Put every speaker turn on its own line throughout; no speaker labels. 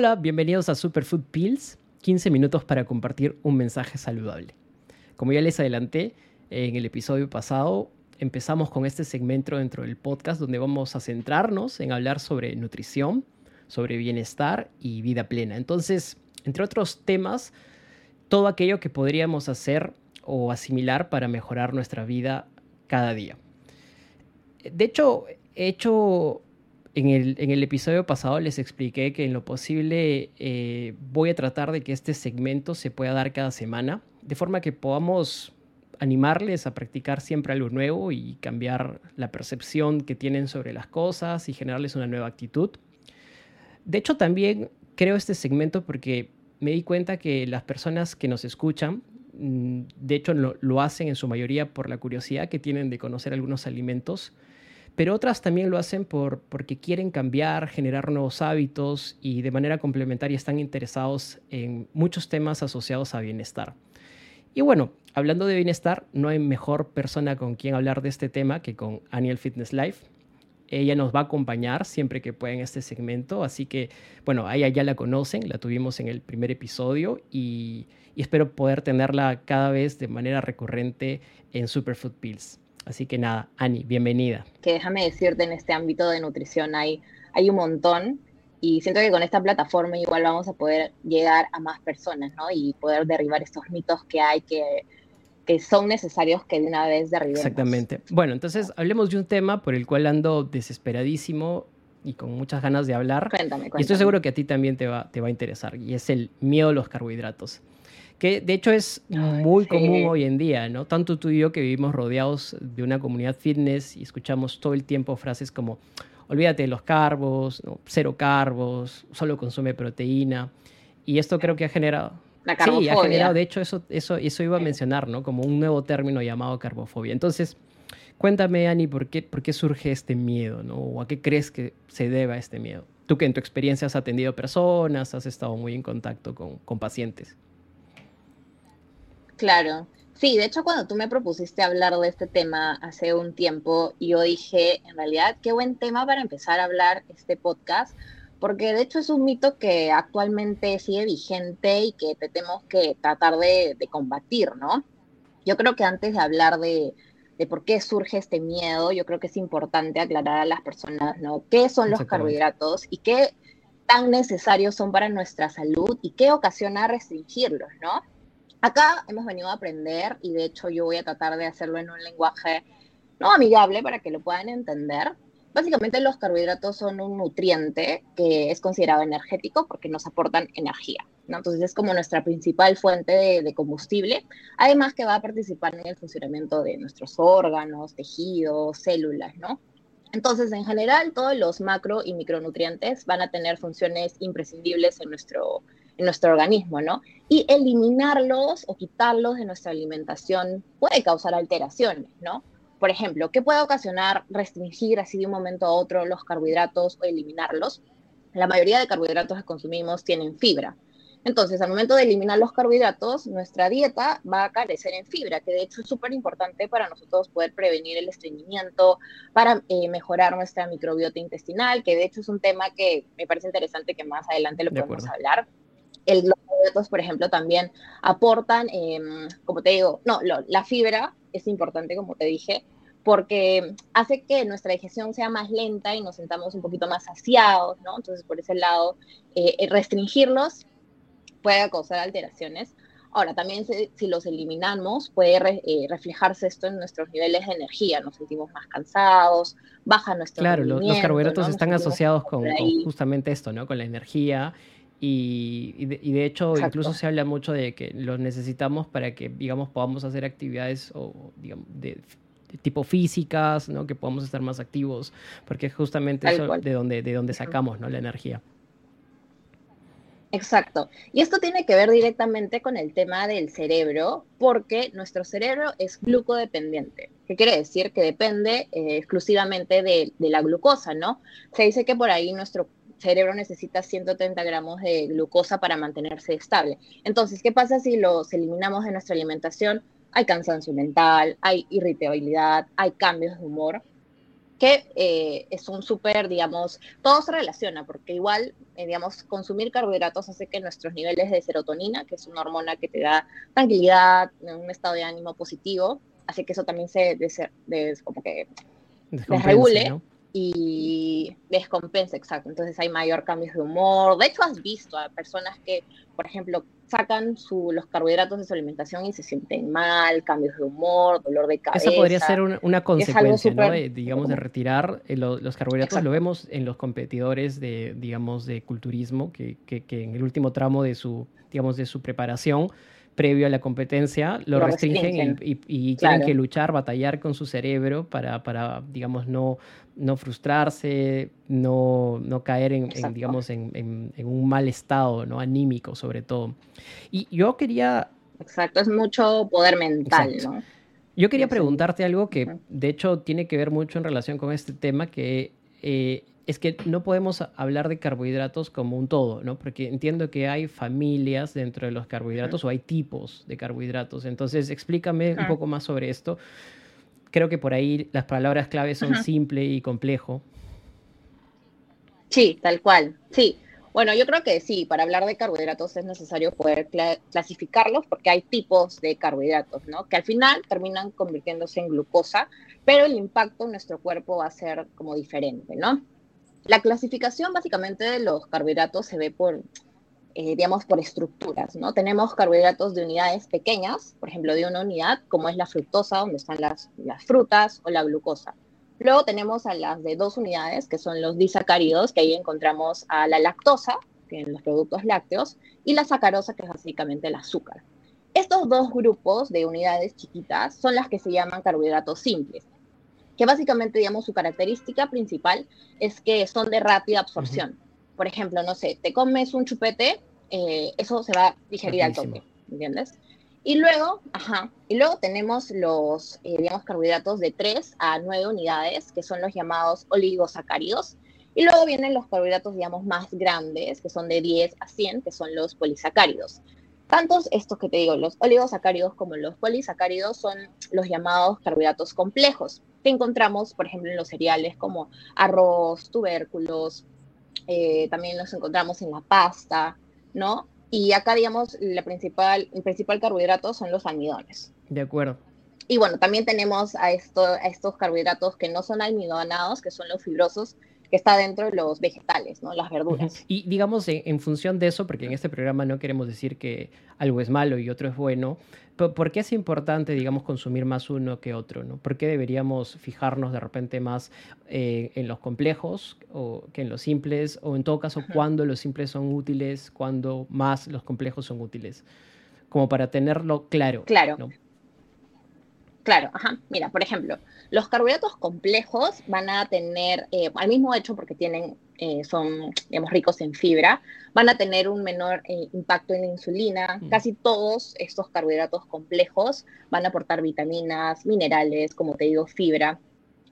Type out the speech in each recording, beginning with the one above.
Hola, bienvenidos a Superfood Pills, 15 minutos para compartir un mensaje saludable. Como ya les adelanté en el episodio pasado, empezamos con este segmento dentro del podcast donde vamos a centrarnos en hablar sobre nutrición, sobre bienestar y vida plena. Entonces, entre otros temas, todo aquello que podríamos hacer o asimilar para mejorar nuestra vida cada día. De hecho, he hecho en el, episodio pasado les expliqué que en lo posible eh, voy a tratar de que este segmento se pueda dar cada semana, de forma que podamos animarles a practicar siempre algo nuevo y cambiar la percepción que tienen sobre las cosas y generarles una nueva actitud. De hecho, también creo este segmento porque me di cuenta que las personas que nos escuchan, mm, de hecho lo, lo hacen en su mayoría por la curiosidad que tienen de conocer algunos alimentos, pero otras también lo hacen por, porque quieren cambiar, generar nuevos hábitos y de manera complementaria están interesados en muchos temas asociados a bienestar. Y bueno, hablando de bienestar, no hay mejor persona con quien hablar de este tema que con Aniel Fitness Life. Ella nos va a acompañar siempre que pueda en este segmento, así que bueno, a ella ya la conocen, la tuvimos en el primer episodio y, y espero poder tenerla cada vez de manera recurrente en Superfood Pills. Así que nada, Ani, bienvenida.
Que déjame decirte, en este ámbito de nutrición hay, hay un montón y siento que con esta plataforma igual vamos a poder llegar a más personas, ¿no? Y poder derribar estos mitos que hay que, que son necesarios que de una vez derribemos.
Exactamente. Bueno, entonces hablemos de un tema por el cual ando desesperadísimo y con muchas ganas de hablar.
Cuéntame, cuéntame.
Y estoy seguro que a ti también te va, te va a interesar, y es el miedo a los carbohidratos que de hecho es muy común hoy en día, ¿no? Tanto tú y yo que vivimos rodeados de una comunidad fitness y escuchamos todo el tiempo frases como, olvídate de los carbos, cero carbos, solo consume proteína. Y esto creo que ha generado...
La carbofobia.
Sí, ha generado, de hecho, eso, eso, eso iba a mencionar, ¿no? Como un nuevo término llamado carbofobia. Entonces, cuéntame, Ani, ¿por qué, por qué surge este miedo, ¿no? ¿O a qué crees que se deba este miedo? Tú que en tu experiencia has atendido personas, has estado muy en contacto con, con pacientes.
Claro. Sí, de hecho cuando tú me propusiste hablar de este tema hace un tiempo, yo dije, en realidad, qué buen tema para empezar a hablar este podcast, porque de hecho es un mito que actualmente sigue vigente y que tenemos que tratar de, combatir, ¿no? Yo creo que antes de hablar de, por qué surge este miedo, yo creo que es importante aclarar a las personas, ¿no? ¿Qué son los carbohidratos y qué tan necesarios son para nuestra salud y qué ocasiona restringirlos, ¿no? Acá hemos venido a aprender y de hecho yo voy a tratar de hacerlo en un lenguaje no amigable para que lo puedan entender. Básicamente los carbohidratos son un nutriente que es considerado energético porque nos aportan energía. ¿no? Entonces es como nuestra principal fuente de, combustible, además que va a participar en el funcionamiento de nuestros órganos, tejidos, células, ¿no? Entonces, en general, todos los macro y micronutrientes van a tener funciones imprescindibles en nuestro, en nuestro organismo, ¿no? Y eliminarlos o quitarlos de nuestra alimentación puede causar alteraciones, ¿no? Por ejemplo, ¿qué puede ocasionar restringir así de un momento a otro los carbohidratos o eliminarlos? La mayoría de carbohidratos que consumimos tienen fibra. Entonces, al momento de eliminar los carbohidratos, nuestra dieta va a carecer en fibra, que de hecho es súper importante para nosotros poder prevenir el estreñimiento, para eh, mejorar nuestra microbiota intestinal, que de hecho es un tema que me parece interesante que más adelante lo podemos hablar el, los carbohidratos, por ejemplo, también aportan, em, como te digo, no, la fibra es importante, como te dije, porque hace que nuestra digestión sea más lenta y nos sentamos un poquito más saciados, ¿no? Entonces, por ese lado, eh, restringirlos puede causar alteraciones. Ahora, también si, los eliminamos, puede eh, reflejarse esto en nuestros niveles de energía, nos sentimos más cansados, baja nuestro
Claro, los, carbohidratos están asociados con, con, justamente esto, ¿no? Con la energía y, de, hecho, incluso se habla mucho de que los necesitamos para que, digamos, podamos hacer actividades o, digamos, de, tipo físicas, ¿no? Que podamos estar más activos, porque es justamente eso de donde, de donde sacamos, ¿no? La energía.
Exacto. Y esto tiene que ver directamente con el tema del cerebro, porque nuestro cerebro es glucodependiente. ¿Qué quiere decir? Que depende eh, exclusivamente de, de, la glucosa, ¿no? Se dice que por ahí nuestro cerebro necesita 130 gramos de glucosa para mantenerse estable. Entonces, ¿qué pasa si los eliminamos de nuestra alimentación? Hay cansancio mental, hay irritabilidad, hay cambios de humor. que eh, es un súper, digamos, todo se relaciona, porque igual, eh, digamos, consumir carbohidratos hace que nuestros niveles de serotonina, que es una hormona que te da tranquilidad, un estado de ánimo positivo, hace que eso también se, de, como que desregule y descompensa, exacto. Entonces hay mayor cambios de humor. De hecho, has visto a personas que, por ejemplo, sacan su, los carbohidratos de su alimentación y se sienten mal, cambios de humor, dolor de cabeza.
Eso podría ser una, consecuencia, ¿no? digamos, de retirar eh, los carbohidratos. Lo vemos en los competidores de, digamos, de culturismo, que, que, que en el último tramo de su, digamos, de su preparación previo a la competencia, lo, restringen, y, tienen que luchar, batallar con su cerebro para, para digamos, no, no frustrarse, no, no caer en, digamos, en, un mal estado, ¿no? Anímico, sobre todo. Y yo quería...
Exacto, es mucho poder mental, ¿no?
Yo quería preguntarte algo que, de hecho, tiene que ver mucho en relación con este tema, que eh, es que no podemos hablar de carbohidratos como un todo, ¿no? Porque entiendo que hay familias dentro de los carbohidratos o hay tipos de carbohidratos. Entonces, explícame un poco más sobre esto. Creo que por ahí las palabras claves son simple y complejo.
Sí, tal cual. Sí. Bueno, yo creo que sí, para hablar de carbohidratos es necesario poder clasificarlos porque hay tipos de carbohidratos, ¿no? Que al final terminan convirtiéndose en glucosa, pero el impacto en nuestro cuerpo va a ser como diferente, ¿no? La clasificación básicamente de los carbohidratos se ve por, eh, digamos, por estructuras, ¿no? Tenemos carbohidratos de unidades pequeñas, por ejemplo, de una unidad, como es la fructosa, donde están las, las frutas, o la glucosa. Luego tenemos a las de dos unidades, que son los disacáridos, que ahí encontramos a la lactosa, que en los productos lácteos, y la sacarosa, que es básicamente el azúcar. Estos dos grupos de unidades chiquitas son las que se llaman carbohidratos simples que básicamente, digamos, su característica principal es que son de rápida absorción. Por ejemplo, no sé, te comes un chupete, eh, eso se va a digerir al toque, ¿entiendes? Y luego, ajá, y luego tenemos los, eh, digamos, carbohidratos de 3 a 9 unidades, que son los llamados oligosacáridos. Y luego vienen los carbohidratos, digamos, más grandes, que son de 10 a 100, que son los polisacáridos. Tantos estos que te digo, los oligosacáridos como los polisacáridos son los llamados carbohidratos complejos que encontramos, por ejemplo, en los cereales como arroz, tubérculos, eh, también los encontramos en la pasta, ¿no? Y acá, digamos, la principal, el principal carbohidrato son los almidones.
De acuerdo.
Y bueno, también tenemos a, esto, a estos carbohidratos que no son almidonados, que son los fibrosos, que está dentro de los vegetales, ¿no? Las verduras.
Y digamos, en, función de eso, porque en este programa no queremos decir que algo es malo y otro es bueno, ¿por qué es importante, digamos, consumir más uno que otro, ¿no? ¿Por qué deberíamos fijarnos de repente más eh, en los complejos o que en los simples? O en todo caso, ¿cuándo los simples son útiles? ¿Cuándo más los complejos son útiles? Como para tenerlo claro.
Claro. Claro, ajá. Mira, por ejemplo, los carbohidratos complejos van a tener, eh, al mismo hecho porque tienen, eh, son, digamos, ricos en fibra, van a tener un menor eh, impacto en la insulina. Mm. Casi todos estos carbohidratos complejos van a aportar vitaminas, minerales, como te digo, fibra.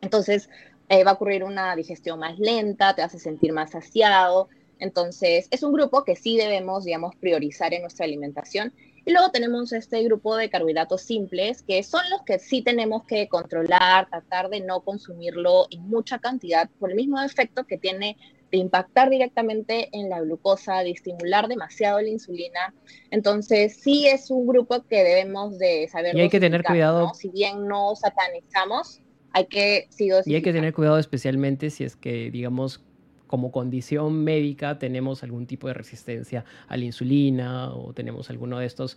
Entonces, va a ocurrir una digestión más lenta, te a sentir más saciado. Entonces, es un grupo que sí debemos, digamos, priorizar en nuestra alimentación y luego tenemos este grupo de carbohidratos simples, que son los que sí tenemos que controlar, tratar de no consumirlo en mucha cantidad, por el mismo efecto que tiene de impactar directamente en la glucosa, de estimular demasiado la insulina. Entonces, sí es un grupo que debemos de saber.
Y hay que tener cuidado.
Si bien no satanizamos, hay que
Y hay que tener cuidado especialmente si es que, digamos, como condición médica tenemos algún tipo de resistencia a la insulina o tenemos alguno de estos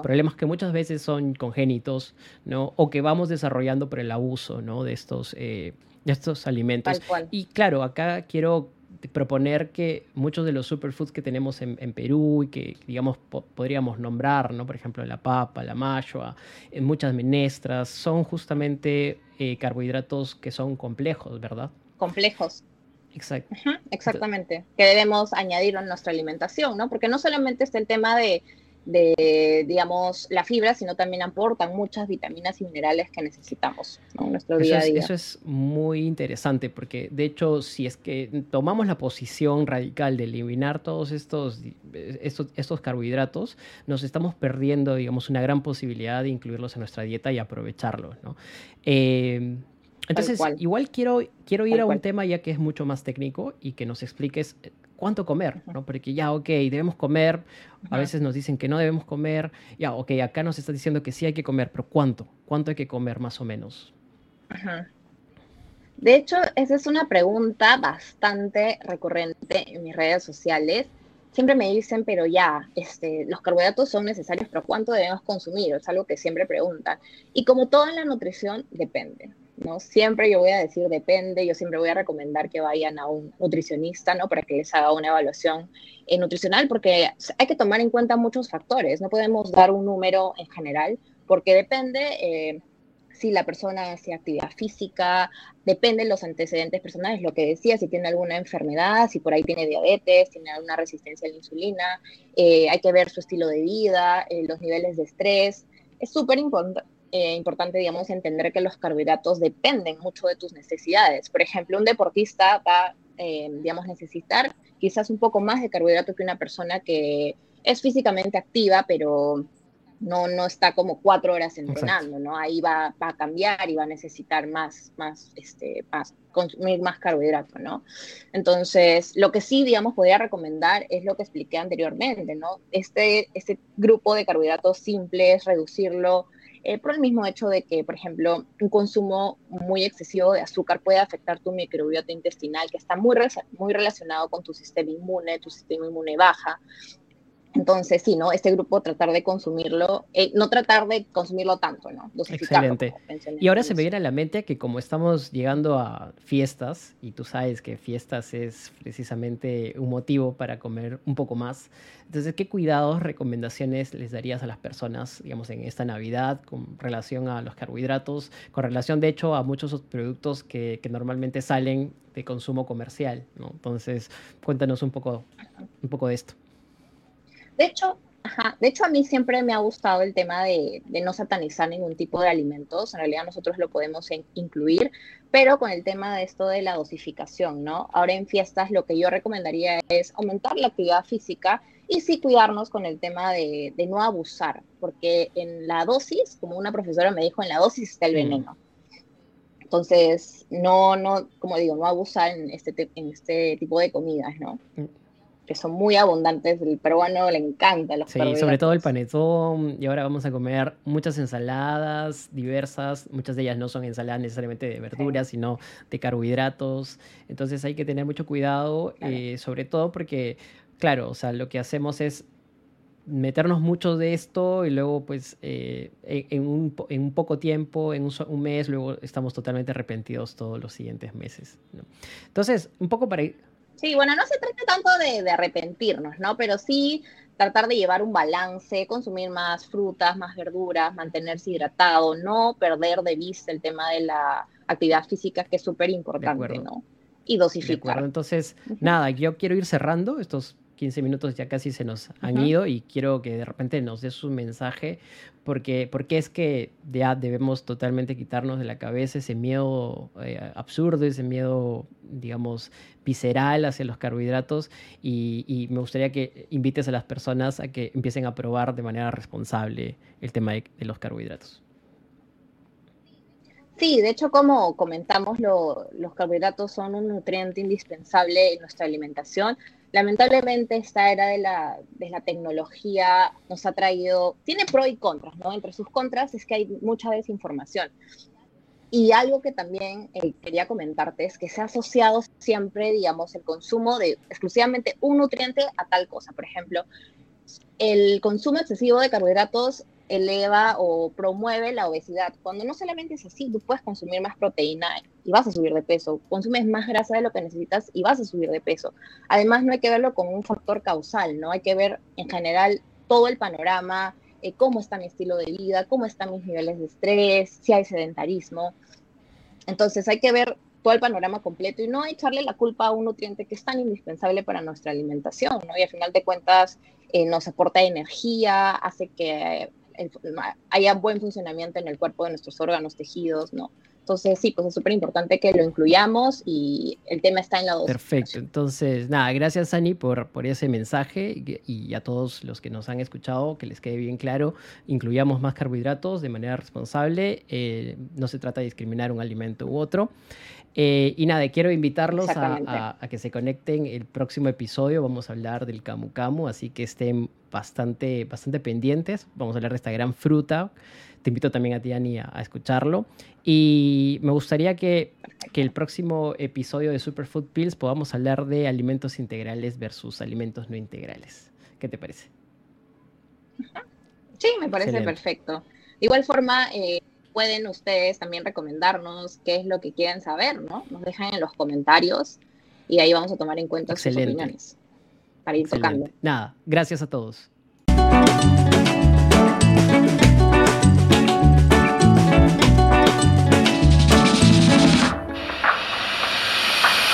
problemas que muchas veces son congénitos, ¿no? O que vamos desarrollando por el abuso, ¿no? De estos, eh, de estos alimentos. Y claro, acá quiero proponer que muchos de los superfoods que tenemos en, Perú y que, digamos, podríamos nombrar, ¿no? Por ejemplo, la papa, la machua, en muchas menestras, son justamente eh, carbohidratos que son complejos, ¿verdad?
Complejos, Exacto. exactamente, que debemos añadir a nuestra alimentación, ¿no? Porque no solamente es el tema de, digamos, la fibra, sino también aportan muchas vitaminas y minerales que necesitamos en nuestro día a día.
eso es muy interesante, porque de hecho, si es que tomamos la posición radical de eliminar todos estos, estos, estos carbohidratos, nos estamos perdiendo, digamos, una gran posibilidad de incluirlos en nuestra dieta y aprovecharlos, ¿no? Eh, Entonces, igual quiero, quiero ir a un tema ya que es mucho más técnico y que nos expliques eh, cuánto comer, ¿no? Porque ya, ok, debemos comer, a veces nos dicen que no debemos comer, ya, ok, acá nos está diciendo que sí hay que comer, pero ¿cuánto? ¿Cuánto hay que comer más o menos?
De hecho, esa es una pregunta bastante recurrente en mis redes sociales. Siempre me dicen, pero ya, este, los carbohidratos son necesarios, pero ¿cuánto debemos consumir? Es algo que siempre preguntan. Y como todo en la nutrición, depende. ¿No? Siempre yo voy a decir depende, yo siempre voy a recomendar que vayan a un nutricionista, ¿no? Para que les haga una evaluación eh, nutricional, porque hay que tomar en cuenta muchos factores, no podemos dar un número en general, porque depende eh, si la persona hace actividad física, depende de los antecedentes personales, lo que decía, si tiene alguna enfermedad, si por ahí tiene diabetes, tiene alguna resistencia a la insulina, eh, hay que ver su estilo de vida, los niveles de estrés. Es súper importante eh, importante, digamos, entender que los carbohidratos dependen mucho de tus necesidades. Por ejemplo, un deportista va, eh, digamos, necesitar quizás un poco más de carbohidratos que una persona que es físicamente activa, pero no, no está como cuatro horas entrenando, ¿no? Ahí va, va, a cambiar y va a necesitar más, más, este, más, consumir más carbohidratos, ¿no? Entonces, lo que sí, digamos, podría recomendar es lo que expliqué anteriormente, ¿no? Este, este grupo de carbohidratos simples, reducirlo eh, por el mismo hecho de que, por ejemplo, un consumo muy excesivo de azúcar puede afectar tu microbiota intestinal, que está muy, muy relacionado con tu sistema inmune, tu sistema inmune baja. Entonces, sí, ¿no? Este grupo tratar de consumirlo, eh, no tratar de consumirlo tanto, ¿no?
Excelente. Y ahora se me viene a la mente que como estamos llegando a fiestas, y tú sabes que fiestas es precisamente un motivo para comer un poco más, entonces, ¿qué cuidados, recomendaciones les darías a las personas, digamos, en esta Navidad con relación a los carbohidratos, con relación, de hecho, a muchos productos que, que normalmente salen de consumo comercial, ¿no? Entonces, cuéntanos un poco, un poco de esto.
De hecho, de hecho, a mí siempre me ha gustado el tema de, no satanizar ningún tipo de alimentos. En realidad nosotros lo podemos incluir, pero con el tema de esto de la dosificación, ¿no? Ahora en fiestas lo que yo recomendaría es aumentar la actividad física y sí cuidarnos con el tema de, no abusar, porque en la dosis, como una profesora me dijo, en la dosis está el mm. veneno. Entonces, no, no, como digo, no abusar en este, en este tipo de comidas, ¿no? Que son muy abundantes. El peruano le encanta los
Sí, sobre todo el panetón. Y ahora vamos a comer muchas ensaladas diversas. Muchas de ellas no son ensaladas necesariamente de verduras, sino de carbohidratos. Entonces hay que tener mucho cuidado, eh, sobre todo porque, claro, o sea, lo que hacemos es meternos mucho de esto y luego pues eh, en, un, en, un, poco tiempo, en un, mes, luego estamos totalmente arrepentidos todos los siguientes meses. Entonces, un poco para ir
Sí, bueno, no se trata tanto de, arrepentirnos, ¿no? Pero sí tratar de llevar un balance, consumir más frutas, más verduras, mantenerse hidratado, no perder de vista el tema de la actividad física, que es súper importante, ¿no? Y dosificar.
Entonces, nada, yo quiero ir cerrando estos 15 minutos ya casi se nos han ido y quiero que de repente nos des un mensaje porque, porque es que ya debemos totalmente quitarnos de la cabeza ese miedo eh, absurdo, ese miedo, digamos, visceral hacia los carbohidratos y, me gustaría que invites a las personas a que empiecen a probar de manera responsable el tema de, los carbohidratos.
Sí, de hecho, como comentamos, los carbohidratos son un nutriente indispensable en nuestra alimentación lamentablemente esta era de la, de la tecnología nos ha traído, tiene pros y contras, ¿no? Entre sus contras es que hay mucha desinformación. Y algo que también eh, quería comentarte es que se ha asociado siempre, digamos, el consumo de exclusivamente un nutriente a tal cosa. Por ejemplo, el consumo excesivo de carbohidratos eleva o promueve la obesidad, cuando no solamente es así, tú puedes consumir más proteína y vas a subir de peso, consumes más grasa de lo que necesitas y vas a subir de peso. Además, no hay que verlo como un factor causal, ¿no? Hay que ver en general todo el panorama, eh, cómo está mi estilo de vida, cómo están mis niveles de estrés, si hay sedentarismo. Entonces hay que ver todo el panorama completo y no echarle la culpa a un nutriente que es tan indispensable para nuestra alimentación, ¿no? Y al final de cuentas eh, nos aporta energía, hace que haya buen funcionamiento en el cuerpo de nuestros órganos, tejidos, ¿no? Entonces, sí, pues es súper importante que lo incluyamos y el tema está en la
dosis. Perfecto. Entonces, nada, gracias, Ani, por, por ese mensaje y, a todos los que nos han escuchado, que les quede bien claro, incluyamos más carbohidratos de manera responsable. Eh, no se trata de discriminar un alimento u otro. Eh, y nada, quiero invitarlos a, que se conecten el próximo episodio. Vamos a hablar del camu camu, así que estén bastante, bastante pendientes. Vamos a hablar de esta gran fruta. Te invito también a ti, Ani, a, escucharlo. Y me gustaría que, que, el próximo episodio de Superfood Pills podamos hablar de alimentos integrales versus alimentos no integrales. ¿Qué te parece?
Sí, me parece perfecto. De igual forma, eh, pueden ustedes también recomendarnos qué es lo que quieren saber, ¿no? Nos dejan en los comentarios y ahí vamos a tomar en cuenta sus opiniones para ir tocando.
Nada, gracias a todos.